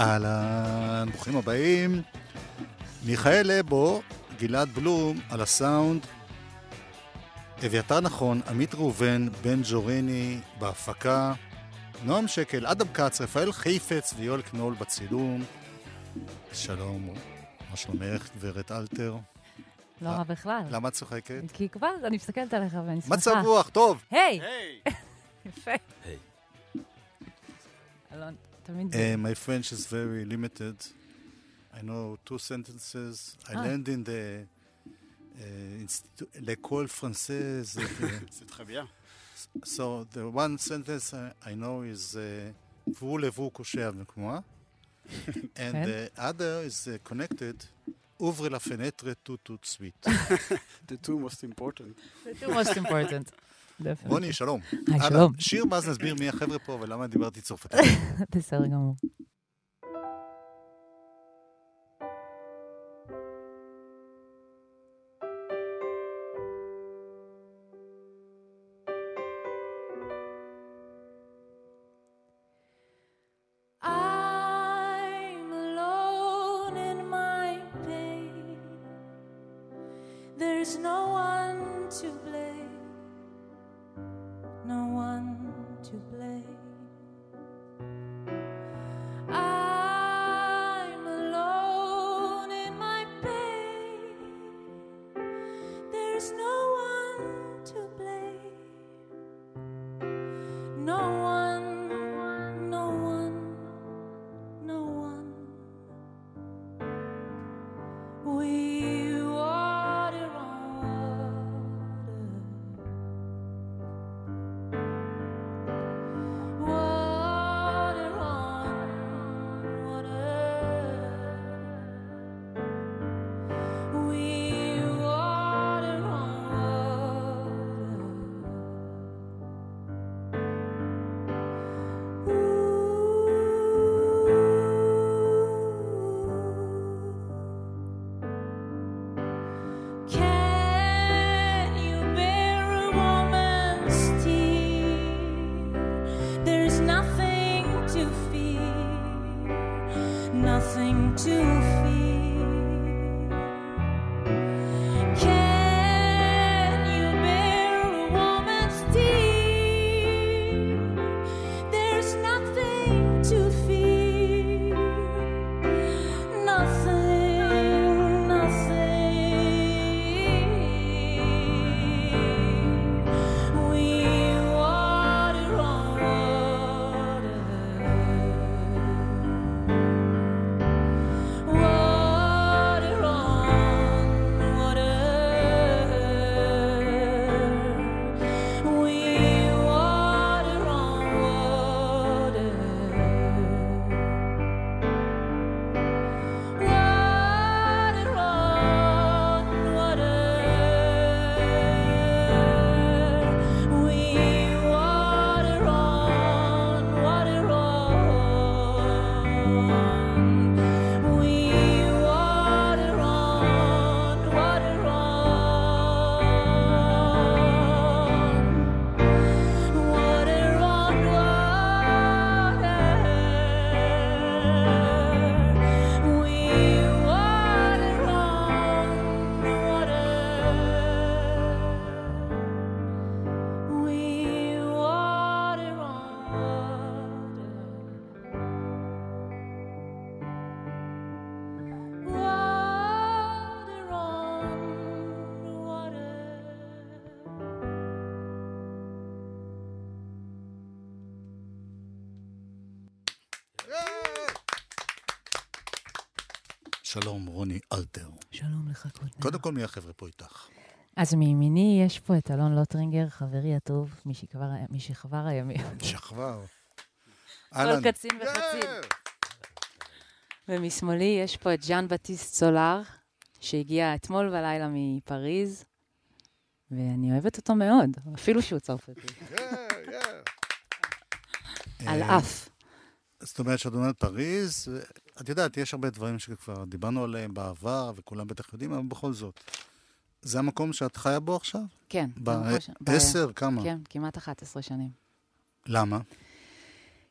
אהלן, ברוכים הבאים. מיכאל לבו, גלעד בלום, על הסאונד. אביתר נכון, עמית ראובן, בן ג'וריני בהפקה. נועם שקל, אדם כץ, רפאל חיפץ ויואל קנול בצילום. שלום, מה שלומך, גברת אלתר? לא רע בכלל. למה את צוחקת? כי כבר אני מסתכלת עליך ואני שמחה. מצב רוח, טוב. היי! יפה. אלון, תמיד... Uh, my French is very limited. I know two sentences. I Ah. learned in the uh, institu- l'école française. uh, C'est très bien. so the one sentence I, I know is uh, vous levez coucher avec moi. and כן. the other is uh, connected. Ouvrez la fenêtre tout tout de suite. The two most important. זה too most important. Definitely. רוני, שלום. היי. שלום. שיר, ואז נסביר מי החבר'ה פה ולמה דיברתי צרפתית. בסדר גמור. I'm alone in my pain. There's no one to blame. place. שלום, רוני אלטר. שלום לך, קודם. קודם כל, מי החבר'ה פה איתך? אז מימיני יש פה את אלון לוטרינגר, חברי הטוב, משכבר- משכבר הימים. שכבר. כל קצין וחצין. ומשמאלי יש פה את ז'אן בטיסט סולר, שהגיע אתמול בלילה מפריז, ואני אוהבת אותו מאוד, אפילו שהוא צרפתי. על אה, אף. זאת אומרת שאת אומרת פריז, את יודעת, יש הרבה דברים שכבר דיברנו עליהם בעבר, וכולם בטח יודעים, אבל בכל זאת. זה המקום שאת חיה בו עכשיו? כן. ממש- ב- בעשר? כמה? כן, כמעט 11 שנים. למה?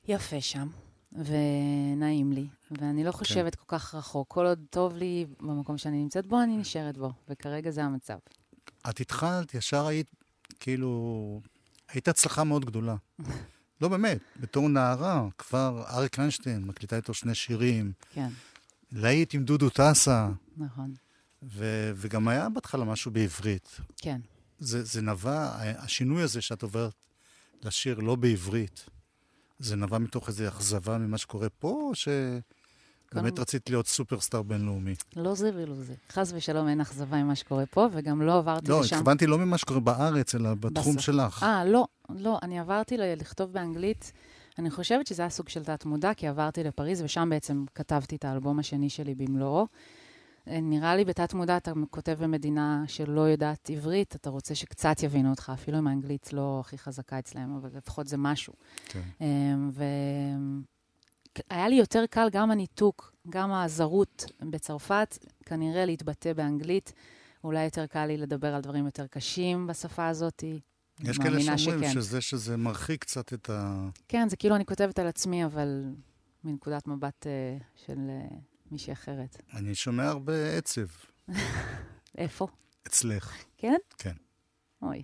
יפה שם. ונעים לי. ואני לא חושבת כל כך רחוק. כל עוד טוב לי במקום שאני נמצאת בו, אני נשארת בו. וכרגע זה המצב. את התחלת, ישר היית, כאילו, היית הצלחה מאוד גדולה. לא באמת, בתור נערה, כבר אריק איינשטיין מקליטה איתו שני שירים, כן, להיט עם דודו טסה, נכון. ו- וגם היה בהתחלה משהו בעברית. כן. זה, זה נבע, השינוי הזה שאת עוברת לשיר לא בעברית, זה נבע מתוך איזו אכזבה ממה שקורה פה, או שבאמת קודם- רצית להיות סופרסטאר בינלאומי? לא זה ולא זה. חס ושלום אין אכזבה ממה שקורה פה, וגם לא עברתי לא, לשם. התכוונתי לא ממה שקורה בארץ, אלא בתחום בסוף. שלך. אה, לא, לא, אני עברתי לכתוב באנגלית. אני חושבת שזה היה סוג של תת-מודע, כי עברתי לפריז, ושם בעצם כתבתי את האלבום השני שלי במלואו. אה, נראה לי בתת-מודע אתה כותב במדינה שלא יודעת עברית, אתה רוצה שקצת יבינו אותך, אפילו אם האנגלית לא הכי חזקה אצלם, אבל לפחות זה משהו. כן. והיה לי יותר קל גם הניתוק, גם הזרות בצרפת, כנראה להתבטא באנגלית. אולי יותר קל לי לדבר על דברים יותר קשים בשפה הזאת. יש כאלה שאומרים שכן. שזה שזה מרחיק קצת את ה... כן, זה כאילו אני כותבת על עצמי, אבל מנקודת מבט אה, של אה, מישהי אחרת. אני שומע הרבה עצב איפה? אצלך. כן? כן. אוי.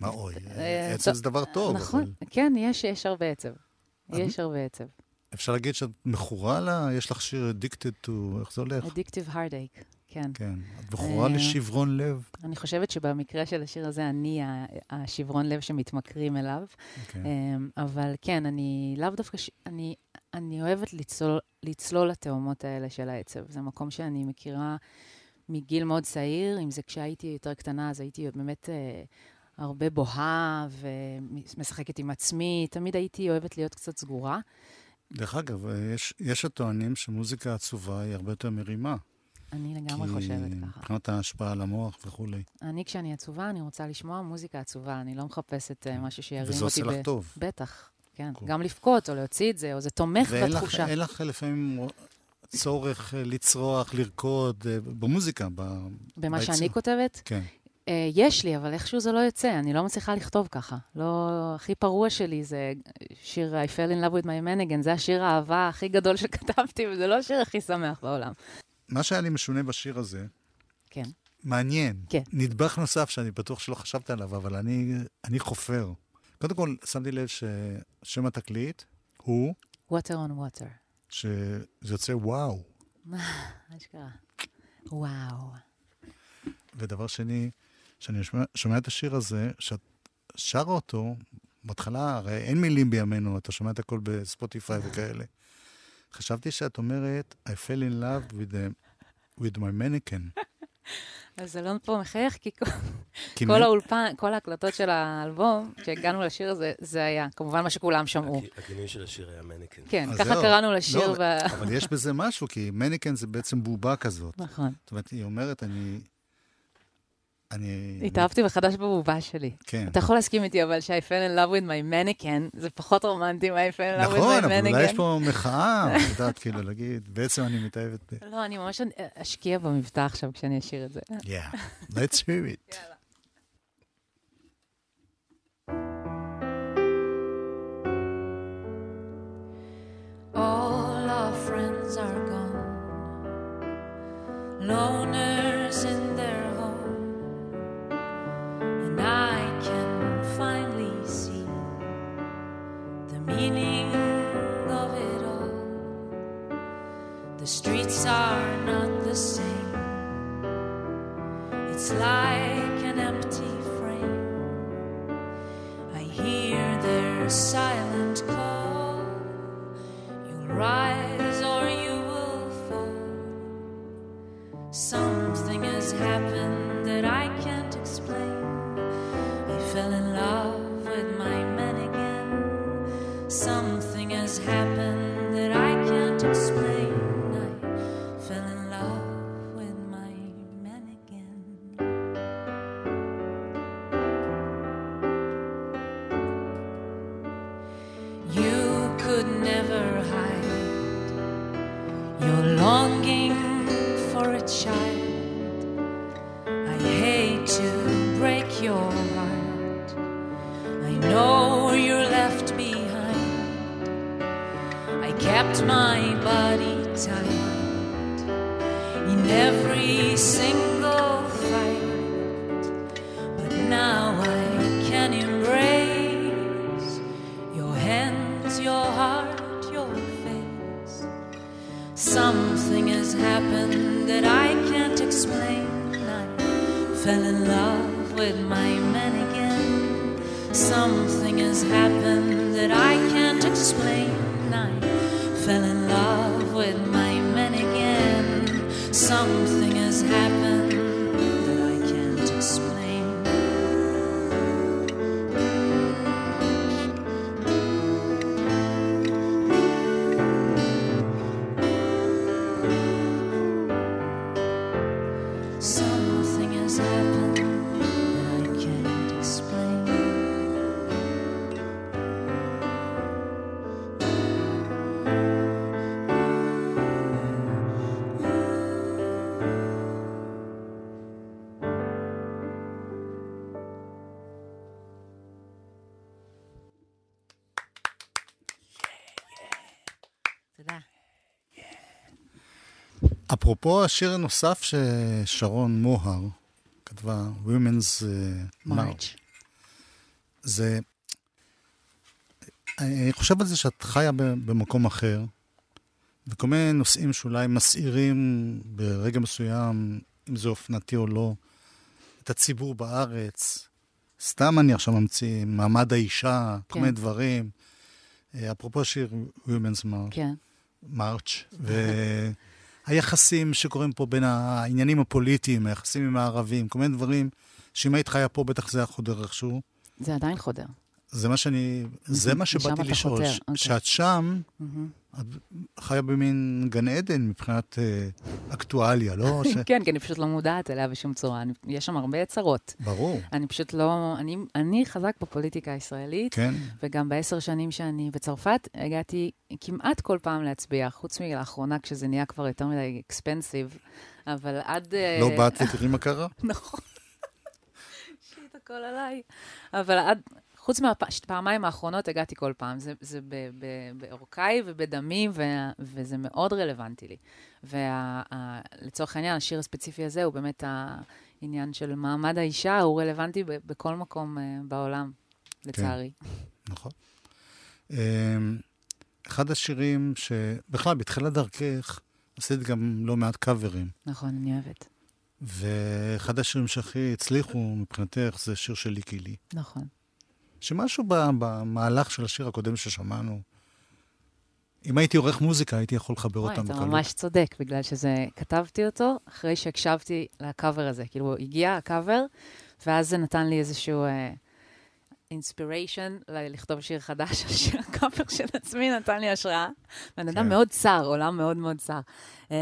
מה אוי, אה, עצב זה דבר טוב, נכון, אבל כן, יש, יש הרבה עצב. יש הרבה עצב. אפשר להגיד שאת מכורה לה? יש לך שיר Addicted to... איך זה הולך? Addictive Heartache, כן. כן. את מכורה אה, לשברון לב? אני חושבת שבמקרה של השיר הזה, אני השברון לב שמתמכרים אליו. כן. אמ, אבל כן, אני לאו דווקא, ש... אני, אני אוהבת לצלול, לצלול לתאומות האלה של העצב. זה מקום שאני מכירה מגיל מאוד צעיר, אם זה כשהייתי יותר קטנה, אז הייתי באמת אה, הרבה בוהה ומשחקת עם עצמי. תמיד הייתי אוהבת להיות קצת סגורה. דרך אגב, יש, יש הטוענים שמוזיקה עצובה היא הרבה יותר מרימה. אני לגמרי כי חושבת ככה. מבחינת ההשפעה על המוח וכולי. אני, כשאני עצובה, אני רוצה לשמוע מוזיקה עצובה. אני לא מחפשת אה, משהו שירים אותי וזה עושה לך טוב. בטח, כן. קול. גם לבכות או להוציא את זה, או זה תומך ואין בתחושה. אין לך לפעמים צורך אה, לצרוח, לרקוד, אה, במוזיקה, ב... במה ביצירה. שאני כותבת, כן. אה, יש לי, אבל איכשהו זה לא יוצא, אני לא מצליחה לכתוב ככה. לא, הכי פרוע שלי זה שיר I fell in love with my mannequin, זה השיר האהבה הכי גדול שכתבתי, וזה לא השיר הכי שמח בעולם. מה שהיה לי משונה בשיר הזה, כן. מעניין. כן. נדבך נוסף שאני בטוח שלא חשבת עליו, אבל אני, אני חופר. קודם כל, שמתי לב ששם התקליט הוא water on water. שזה יוצא וואו. אשכרה. וואו. ודבר שני, כשאני שומע, שומע את השיר הזה, שאת שרה אותו, בהתחלה, הרי אין מילים בימינו, אתה שומע את הכל בספוטיפיי וכאלה. חשבתי שאת אומרת, I fell in love with, the, with my mannequin. אז אלון פה מחייך, כי כל, כל האולפן, כל ההקלטות של האלבום, כשהגענו לשיר הזה, זה היה, כמובן מה שכולם שמעו. הכ- הכינוי של השיר היה מנקן. כן, אז ככה. קראנו לשיר. לא, ב... אבל יש בזה משהו, כי מניקן זה בעצם בובה כזאת. נכון. זאת אומרת, היא אומרת, אני... אני... התאהבתי מחדש בבובה שלי. כן. אתה יכול להסכים איתי, אבל ש-I fell in love with my mannequin, זה פחות רומנטי מ-I fell in love with נכון, my אבל אולי יש mannequin. פה מחאה, את יודעת, כאילו, להגיד, בעצם אני מתאהבת ב... לא, אני ממש אשקיע במבטא עכשיו כשאני אשיר את זה. Yeah, let's hear it. All our friends are gone, loners in in love with my men again. Something has happened that I can't explain. אפרופו השיר הנוסף ששרון מוהר כתבה, Women's uh, March. זה... אני חושב על זה שאת חיה במקום אחר, וכל מיני נושאים שאולי מסעירים ברגע מסוים, אם זה אופנתי או לא, את הציבור בארץ. סתם אני עכשיו ממציא, מעמד האישה, כל כן. מיני דברים. אה, אפרופו שיר Women's March. כן. מרץ', והיחסים שקורים פה בין העניינים הפוליטיים, היחסים עם הערבים, כל מיני דברים, שאם היית חיה פה, בטח זה היה חודר איכשהו. זה עדיין חודר. זה מה שאני, זה מה שבאתי לשאול. אוקיי. שאת שם. את חיה במין גן עדן מבחינת אה, אקטואליה, לא? ש... כן, כי אני פשוט לא מודעת אליה בשום צורה. אני- יש שם הרבה צרות. ברור, אני פשוט לא... אני, אני חזק בפוליטיקה הישראלית, כן. וגם בעשר שנים שאני בצרפת, הגעתי כמעט כל פעם להצביע, חוץ מלאחרונה, כשזה נהיה כבר יותר מדי אקספנסיב, אבל עד... אה, לא באת ותראי מה קרה? נכון. הכל עליי. אבל עד, חוץ מהפעמיים האחרונות הגעתי כל פעם. זה, זה ב- ב- בעורקיי ובדמי, ו, וזה מאוד רלוונטי לי. ולצורך העניין, השיר הספציפי הזה הוא באמת העניין של מעמד האישה, הוא רלוונטי ב- בכל מקום אה, בעולם, לצערי. נכון. אמ, אחד השירים שבכלל, בתחילת דרכך, עשית גם לא מעט קאברים. נכון, אני אוהבת. ואחד השירים שהכי הצליחו מבחינתך זה שיר של ליקי לי. נכון. שמשהו במהלך של השיר הקודם ששמענו, אם הייתי עורך מוזיקה, הייתי יכול לחבר אותם אתה בקלות. ממש צודק, בגלל שזה, כתבתי אותו אחרי שהקשבתי לקאבר הזה. כאילו, הגיע הקאבר, ואז זה נתן לי איזשהו אינספיריישן לכתוב שיר חדש, השיר הקאבר של עצמי נתן לי השראה. בן אדם כן. מאוד צר, עולם מאוד מאוד צר. אמ,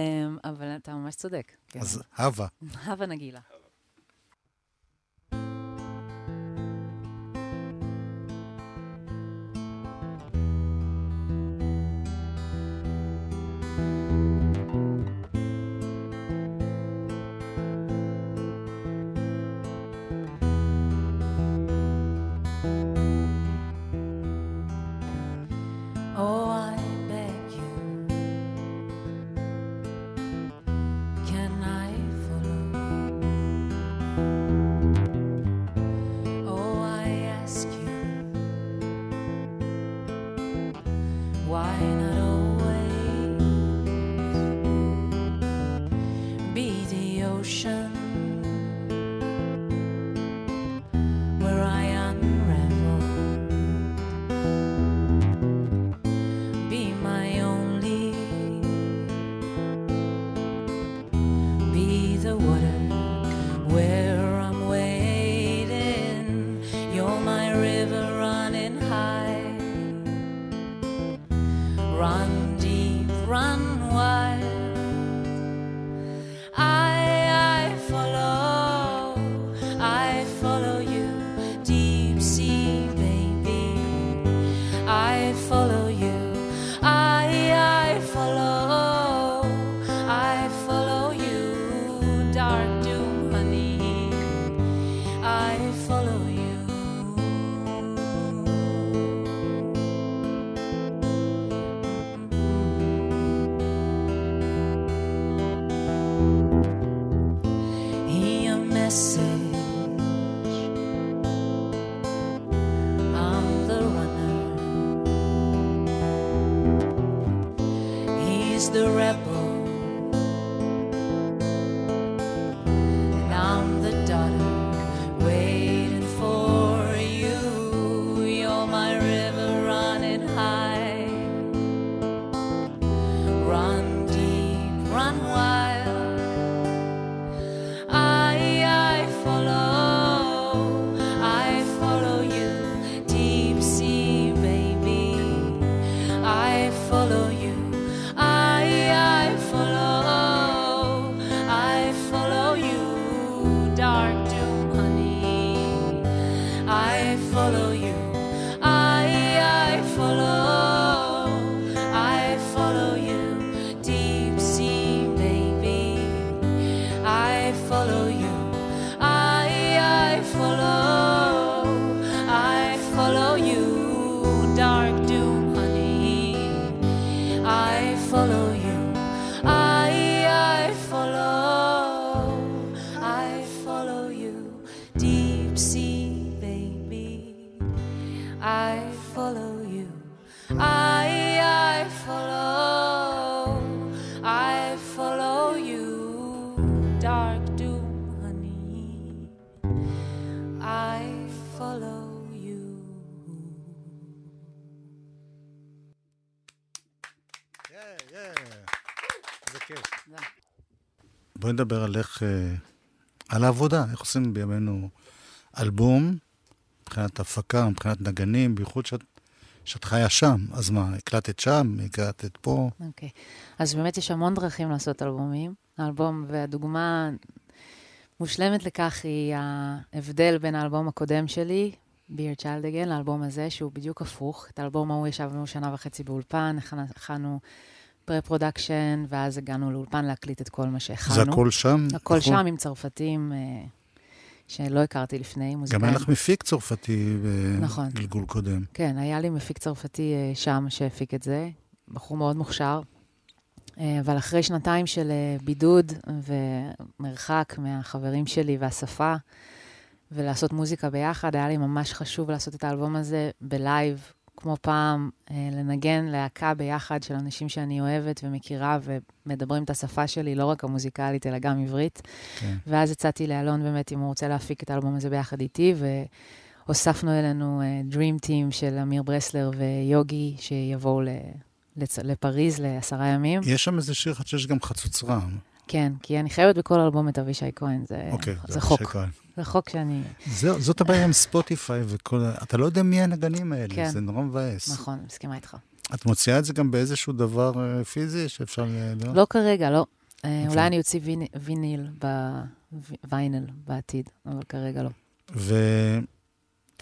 אבל אתה ממש צודק. כן. אז הווה. הווה נגילה. Be the ocean נדבר על איך... אה, על העבודה, איך עושים בימינו אלבום, מבחינת הפקה, מבחינת נגנים, בייחוד שאת, שאת חיה שם. אז מה, הקלטת שם, הקלטת פה? אוקיי. אז באמת יש המון דרכים לעשות אלבומים. האלבום, והדוגמה מושלמת לכך היא ההבדל בין האלבום הקודם שלי, Beer Child Again, לאלבום הזה, שהוא בדיוק הפוך. את האלבום ההוא ישבנו שנה וחצי באולפן, הכנו pre-production, ואז הגענו לאולפן להקליט את כל מה שהכנו. זה הכל שם? הכל הכל- שם עם צרפתים אה, שלא הכרתי לפני, גם מוזיקאים. היה לך מפיק צרפתי נכון. בגלגול קודם. כן, היה לי מפיק צרפתי אה, שם שהפיק את זה, בחור מאוד מוכשר. אה, אבל אחרי שנתיים של אה, בידוד ומרחק מהחברים שלי והשפה, ולעשות מוזיקה ביחד, היה לי ממש חשוב לעשות את האלבום הזה בלייב, כמו פעם, אה, לנגן להקה ביחד של אנשים שאני אוהבת ומכירה ומדברים את השפה שלי, לא רק המוזיקלית, אלא גם עברית. כן. ואז הצעתי לאלון באמת אם הוא רוצה להפיק את האלבום הזה ביחד איתי, והוספנו אלינו uh, Dream Team של אמיר ברסלר ויוגי, שיבואו ל, לצ... לפריז לעשרה ימים. יש שם איזה שיר אחד שיש גם חצוצרה. כן, כי אני חייבת בכל אלבום את אבישי כהן, זה, אוקיי, זה חוק. אבישי כהן. זה חוק שאני... זהו, זאת הבעיה עם ספוטיפיי וכל ה... אתה לא יודע מי הנגנים האלה, כן. זה נורא מבאס. נכון, אני מסכימה איתך. את מוציאה את זה גם באיזשהו דבר אה, פיזי שאפשר ל... לא? לא כרגע, לא. אה, אוקיי. אולי אני אוציא ויני- ויניל, ב- ויינל בעתיד, אבל כרגע לא. וכן,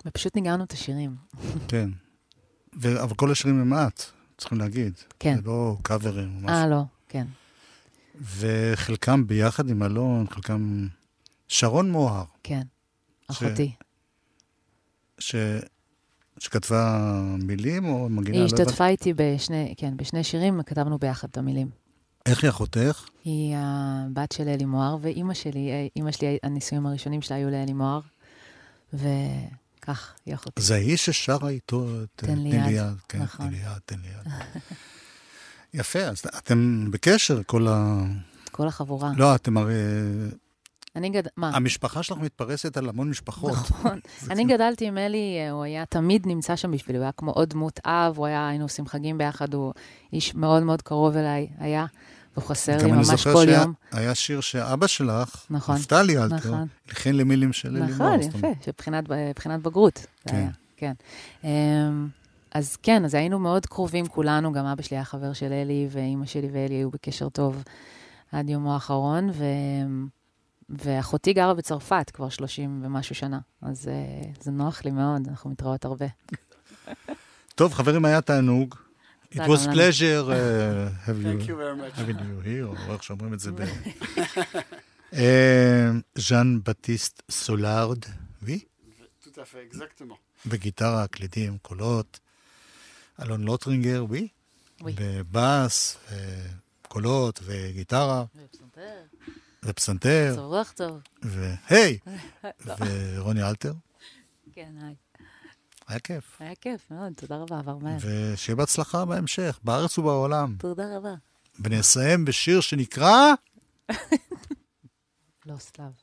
ופשוט ניגענו את השירים. ו... אבל כל השירים הם את, צריכים להגיד. כן. זה לא קאברים או אה, משהו. לא, כן. וחלקם ביחד עם אלון, חלקם... שרון מוהר, כן. אחותי. ש... שכתבה מילים או מגינה? היא לא. השתתפה איתי בשני, כן, בשני שירים, כתבנו ביחד את המילים. איך היא אחותך? היא הבת של אלי מוהר, ואימא שלי, אימא שלי, הנישואים הראשונים שלה היו לאלי מוהר, וכך, היא אחותי. זה האיש ששרה איתו את תן לי יד. כן, נכון. תן לי יד, תן לי יד. יפה, אז אתם בקשר, כל ה... כל החבורה. לא, אתם הרי... אני גד... מה? המשפחה שלך מתפרסת על המון משפחות. נכון. אני גדלתי עם אלי, אה, הוא היה תמיד נמצא שם בשבילי, הוא היה כמו עוד דמות אב, הוא היה, היינו עושים חגים ביחד, הוא איש מאוד מאוד קרוב אליי, היה, והוא חסר לי גם אני ממש זוכר כל שהיה יום. היה שיר שאבא שלך, נכון, נפתלי אלתר, נכון. הלחין למילים של אלי נכון, יפה. שבחינת בחינת בגרות. כן. כן. אמ, אז כן, אז היינו מאוד קרובים כולנו, גם אבא שלי היה חבר של אלי, ואימא שלי ואלי היו בקשר טוב עד יומו האחרון, ו... ואחותי גרה בצרפת כבר 30 ומשהו שנה, אז אה, זה נוח לי מאוד, אנחנו מתראות הרבה. טוב, חברים, היה תענוג. It was pleasure uh, have you having you here, או איך שאומרים את זה ב... אה, ז'אן בטיסט סולארד, וי? Tout à fait, exactement. בגיטרה, קלידים, קולות. אלון לוטרינגר, וי? ווי. בבאס, קולות וגיטרה, ופסנתר, צורך טוב. והי! ורוני אלתר. כן, היי. היה כיף. היה כיף מאוד, תודה רבה, עבר מהר. ושיהיה בהצלחה בהמשך, בארץ ובעולם. תודה רבה. ונסיים בשיר שנקרא... לא, סלאב.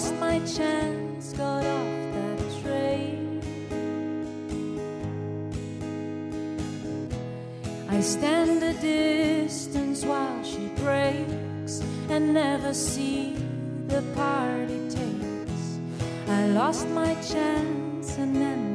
Lost my chance, got off that train. I stand a distance while she breaks, and never see the party takes. I lost my chance and endless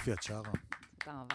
יופי את שרה. תודה רבה.